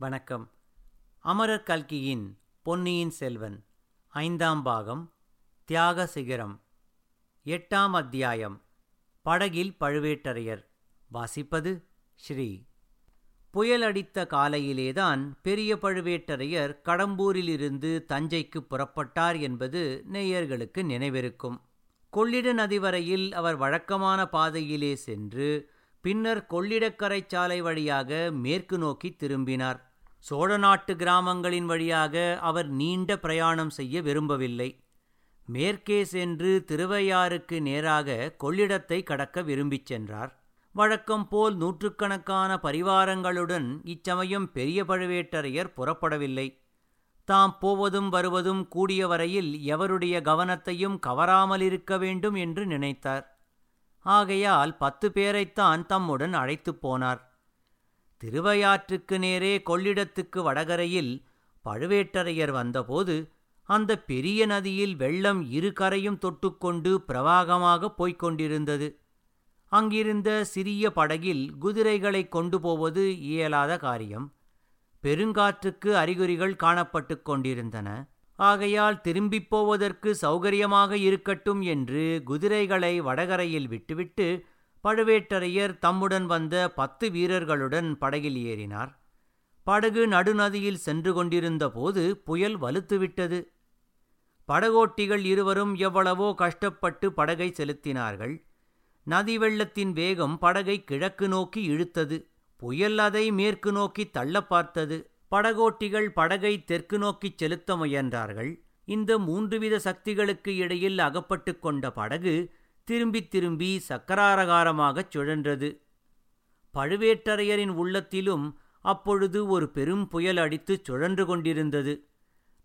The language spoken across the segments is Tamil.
வணக்கம். அமரர் கல்கியின் பொன்னியின் செல்வன் ஐந்தாம் பாகம் தியாக சிகரம் எட்டாம் அத்தியாயம் படகில் பழுவேட்டரையர் வாசிப்பது ஸ்ரீ. புயல் அடித்த காலையிலேதான் பெரிய பழுவேட்டரையர் கடம்பூரிலிருந்து தஞ்சைக்கு புறப்பட்டார் என்பது நேயர்களுக்கு நினைவிருக்கும். கொள்ளிட நதிவரையில் அவர் வழக்கமான பாதையிலே சென்று பின்னர் கொள்ளிடக்கரை சாலை வழியாக மேற்கு நோக்கி திரும்பினார். சோழ நாட்டு கிராமங்களின் வழியாக அவர் நீண்ட பிரயாணம் செய்ய விரும்பவில்லை. மேற்கே சென்று திருவையாறுக்கு நேராக கொள்ளிடத்தை கடக்க விரும்பிச் சென்றார். வழக்கம் போல் நூற்றுக்கணக்கான பரிவாரங்களுடன் இச்சமயம் பெரிய பழுவேட்டரையர் புறப்படவில்லை. தாம் போவதும் வருவதும் கூடிய வரையில் எவருடைய கவனத்தையும் கவராமலிருக்க வேண்டும் என்று நினைத்தார். ஆகையால் பத்து பேரைத்தான் தம்முடன் அழைத்துப் போனார். திருவையாற்றுக்கு நேரே கொள்ளிடத்துக்கு வடகரையில் பழுவேட்டரையர் வந்தபோது அந்த பெரிய நதியில் வெள்ளம் இரு கரையும் தொட்டுக்கொண்டு பிரவாகமாக போய்க் கொண்டிருந்தது அங்கிருந்த சிறிய படகில் குதிரைகளை கொண்டு போவது இயலாத காரியம். பெருங்காற்றுக்கு அறிகுறிகள் காணப்பட்டுக் கொண்டிருந்தன. ஆகையால் திரும்பிப் போவதற்கு சௌகரியமாக இருக்கட்டும் என்று குதிரைகளை வடகரையில் விட்டுவிட்டு பழுவேட்டரையர் தம்முடன் வந்த பத்து வீரர்களுடன் படகில் ஏறினார். படகு நடுநதியில் சென்று கொண்டிருந்த போது புயல் வலுத்துவிட்டது. படகோட்டிகள் இருவரும் எவ்வளவோ கஷ்டப்பட்டு படகை செலுத்தினார்கள். நதி வெள்ளத்தின் வேகம் படகை கிழக்கு நோக்கி இழுத்தது. புயல் அதை மேற்கு நோக்கி தள்ள பார்த்தது படகோட்டிகள் படகை தெற்கு நோக்கிச் செலுத்த முயன்றார்கள். இந்த மூன்றுவித சக்திகளுக்கு இடையில் அகப்பட்டு கொண்ட படகு திரும்பி திரும்பி சக்கராரகாரமாகச் சுழன்றது. பழுவேட்டரையரின் உள்ளத்திலும் அப்பொழுது ஒரு பெரும் புயல் அடித்து சுழன்று கொண்டிருந்தது.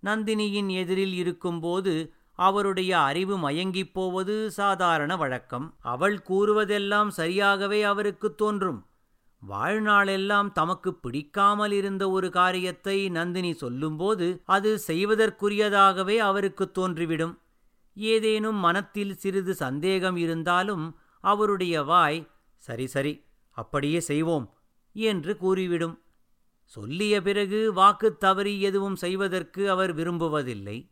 நந்தினியின் எதிரில் இருக்கும்போது அவருடைய அறிவு மயங்கிப் போவது சாதாரண வழக்கம். அவள் கூறுவதெல்லாம் சரியாகவே அவருக்கு தோன்றும். வாழ்நாளெல்லாம் தமக்கு பிடிக்காமல் இருந்த ஒரு காரியத்தை நந்தினி சொல்லும்போது அது செய்வதற்குரியதாகவே அவருக்கு தோன்றிவிடும். ஏதேனும் மனத்தில் சிறிது சந்தேகம் இருந்தாலும் அவருடைய வாய் சரி சரி அப்படியே செய்வோம் என்று கூறிவிடும். சொல்லிய பிறகு வாக்கு தவறி எதுவும் செய்வதற்கு அவர் விரும்புவதில்லை.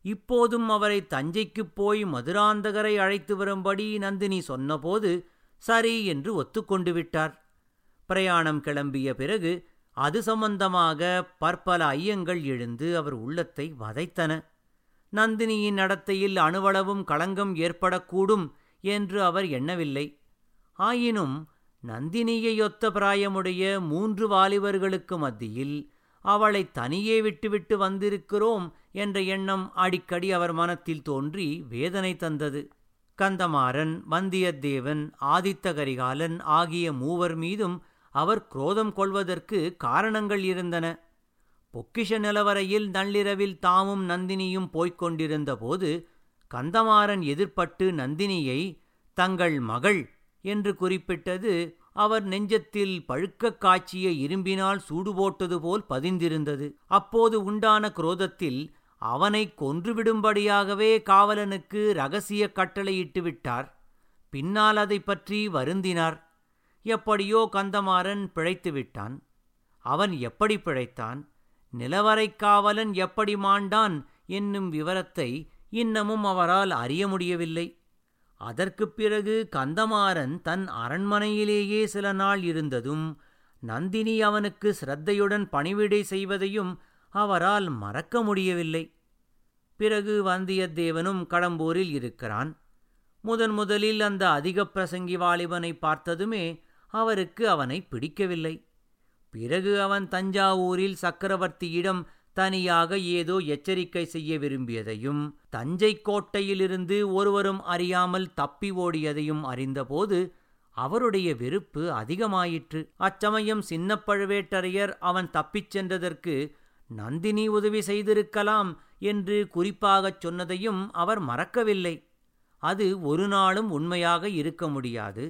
இப்போதும் அவரை தஞ்சைக்குப் போய் மதுராந்தகரை அழைத்து வரும்படி நந்தினி சொன்னபோது சரி என்று ஒத்துக்கொண்டு விட்டார். பிரயாணம் கிளம்பிய பிறகு அது சம்பந்தமாக பற்பல ஐயங்கள் எழுந்து அவர் உள்ளத்தை வதைத்தன. நந்தினியின் நடத்தையில் அணுவளவும் களங்கம் ஏற்படக்கூடும் என்று அவர் எண்ணவில்லை. ஆயினும் நந்தினியையொத்த பிராயமுடைய மூன்று வாலிபர்களுக்கு மத்தியில் அவளை தனியே விட்டுவிட்டு வந்திருக்கிறோம் என்ற எண்ணம் அடிக்கடி அவர் மனத்தில் தோன்றி வேதனை தந்தது. கந்தமாறன் வந்தியத்தேவன் ஆதித்த கரிகாலன் ஆகிய மூவர் மீதும் அவர் குரோதம் கொள்வதற்கு காரணங்கள் இருந்தன. பொக்கிஷ நிலவரையில் நள்ளிரவில் தாமும் நந்தினியும் போய்க் கொண்டிருந்தபோது கந்தமாறன் எதிர்ப்பட்டு நந்தினியை தங்கள் மகள் என்று குறிப்பிட்டது அவர் நெஞ்சத்தில் பழுக்கக் காய்ச்சிய இரும்பினால் சூடு போட்டது போல் பதிந்திருந்தது. அப்போது உண்டான குரோதத்தில் அவனை கொன்றுவிடும்படியாகவே காவலனுக்கு ரகசிய கட்டளையிட்டு விட்டார் பின்னால் அதை பற்றி வருந்தினார். எப்படியோ கந்தமாறன் பிழைத்து விட்டான் அவன் எப்படி பிழைத்தான்? நிலவரைக்காவலன் எப்படி மாண்டான் என்னும் விவரத்தை இன்னமும் அவரால் அறிய முடியவில்லை. அதற்குப் பிறகு கந்தமாறன் தன் அரண்மனையிலேயே சில நாள் இருந்ததும் நந்தினி அவனுக்கு சிரத்தையுடன் பணிவிடை செய்வதையும் அவரால் மறக்க முடியவில்லை. பிறகு வந்தியத்தேவனும் கடம்பூரில் இருக்கிறான். முதன் முதலில் அந்த அதிக பிரசங்கி வாலிபனை பார்த்ததுமே அவருக்கு அவனை பிடிக்கவில்லை. பிறகு அவன் தஞ்சாவூரில் சக்கரவர்த்தியிடம் தனியாக ஏதோ எச்சரிக்கை செய்ய விரும்பியதையும் தஞ்சை கோட்டையிலிருந்து ஒருவரும் அறியாமல் தப்பி ஓடியதையும் அறிந்தபோது அவருடைய வெறுப்பு அதிகமாயிற்று. அச்சமயம் சின்ன பழுவேட்டரையர் அவன் தப்பிச் சென்றதற்கு நந்தினி உதவி செய்திருக்கலாம் என்று குறிப்பாகச் சொன்னதையும் அவர் மறக்கவில்லை. அது ஒரு நாளும் உண்மையாக இருக்க முடியாது.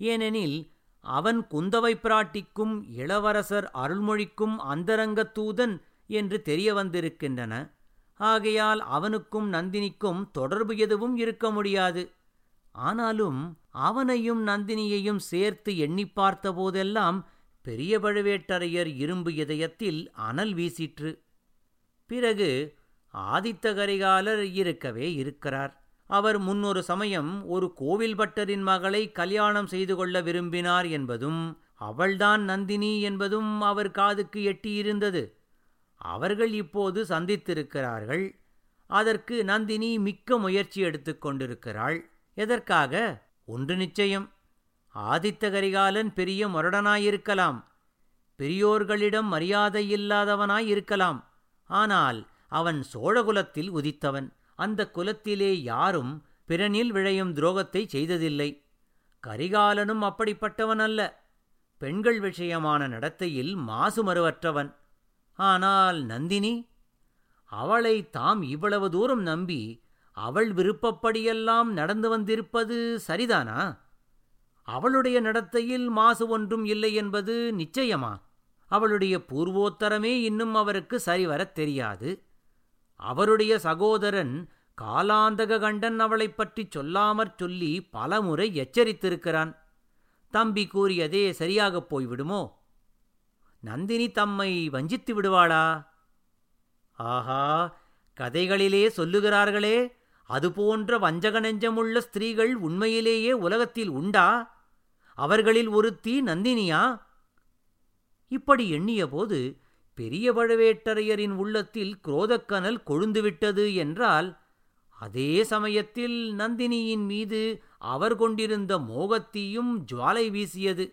ஏனெனில் அவன் குந்தவை பிராட்டிக்கும் இளவரசர் அருள்மொழிக்கும் அந்தரங்கத் தூதன் என்று தெரிய வந்திருக்கின்றன. ஆகையால் அவனுக்கும் நந்தினிக்கும் தொடர்பு எதுவும் இருக்க முடியாது. ஆனாலும் அவனையும் நந்தினியையும் சேர்த்து எண்ணிப் பார்த்தபோதெல்லாம் பெரிய பழுவேட்டரையர் இரும்பு இதயத்தில் அனல் வீசிற்று. பிறகு ஆதித்த கரிகாலர் இருக்கவே இருக்கிறார். அவர் முன்னொரு சமயம் ஒரு கோவில் பட்டரின் மகளை கல்யாணம் செய்து கொள்ள விரும்பினார் என்பதும் அவள்தான் நந்தினி என்பதும் அவர் காதுக்கு எட்டியிருந்தது. அவர்கள் இப்போது சந்தித்திருக்கிறார்கள். அதற்கு நந்தினி மிக்க முயற்சி எடுத்துக் கொண்டிருக்கிறாள். எதற்காக? ஒன்று நிச்சயம். ஆதித்த கரிகாலன் பெரிய முரடனாயிருக்கலாம். பெரியோர்களிடம் மரியாதை இல்லாதவனாயிருக்கலாம். ஆனால் அவன் சோழகுலத்தில் உதித்தவன். அந்த குலத்திலே யாரும் பிறனில் விழையும் துரோகத்தை செய்ததில்லை. கரிகாலனும் அப்படிப்பட்டவன் அல்ல பெண்கள் விஷயமான நடத்தையில் மாசுமறுவற்றவன் ஆனால் நந்தினி அவளை தாம் இவ்வளவு தூரம் நம்பி அவள் விருப்பப்படியெல்லாம் நடந்து வந்திருப்பது சரிதானா? அவளுடைய நடத்தையில் மாசு ஒன்றும் இல்லை என்பது நிச்சயமா? அவளுடைய பூர்வோத்தரமே இன்னும் அவருக்கு சரிவரத் தெரியாது. அவருடைய சகோதரன் காலாந்தக கண்டன் அவளைப் பற்றிச் சொல்லாமற் சொல்லி பலமுறை எச்சரித்திருக்கிறான். தம்பி கூறியதே சரியாகப் போய்விடுமோ? நந்தினி தம்மை வஞ்சித்து விடுவாளா? ஆஹா கதைகளிலே சொல்லுகிறார்களே அதுபோன்ற வஞ்சக நெஞ்சமுள்ள ஸ்திரீகள் உண்மையிலேயே உலகத்தில் உண்டா? அவர்களில் ஒருத்தி நந்தினியா? இப்படி எண்ணியபோது பெரிய பழுவேட்டரையரின் உள்ளத்தில் குரோதக்கனல் கொழுந்துவிட்டது என்றால் அதே சமயத்தில் நந்தினியின் மீது அவர் கொண்டிருந்த மோகத்தீயும் ஜுவாலை வீசியது.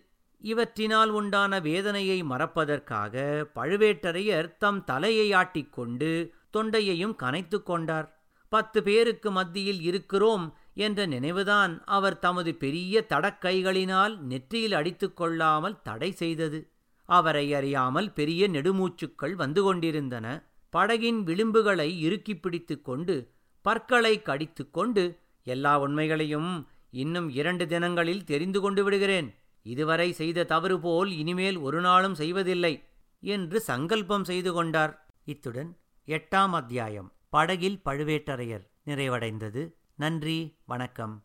இவற்றினால் உண்டான வேதனையை மறப்பதற்காக பழுவேட்டரையர் தம் தலையை ஆட்டிக்கொண்டு தொண்டையையும் கனைத்து கொண்டார். பத்து பேருக்கு மத்தியில் இருக்கிறோம் என்ற நினைவுதான் அவர் தமது பெரிய தடக்கைகளினால் நெற்றியில் அடித்துக் கொள்ளாமல் தடை செய்தது. அவரை அறியாமல் பெரிய நெடுமூச்சுக்கள் வந்து கொண்டிருந்தன. படகின் விளிம்புகளை இறுக்கிப் பிடித்துக் கொண்டு பற்களை கடித்துக் கொண்டு எல்லா உண்மைகளையும் இன்னும் இரண்டு தினங்களில் தெரிந்து கொண்டு விடுகிறேன். இதுவரை செய்த தவறு போல் இனிமேல் ஒரு நாளும் செய்வதில்லை என்று சங்கல்பம் செய்து கொண்டார். இத்துடன் எட்டாம் அத்தியாயம் படகில் பழுவேட்டரையர் நிறைவடைந்தது. நன்றி வணக்கம்.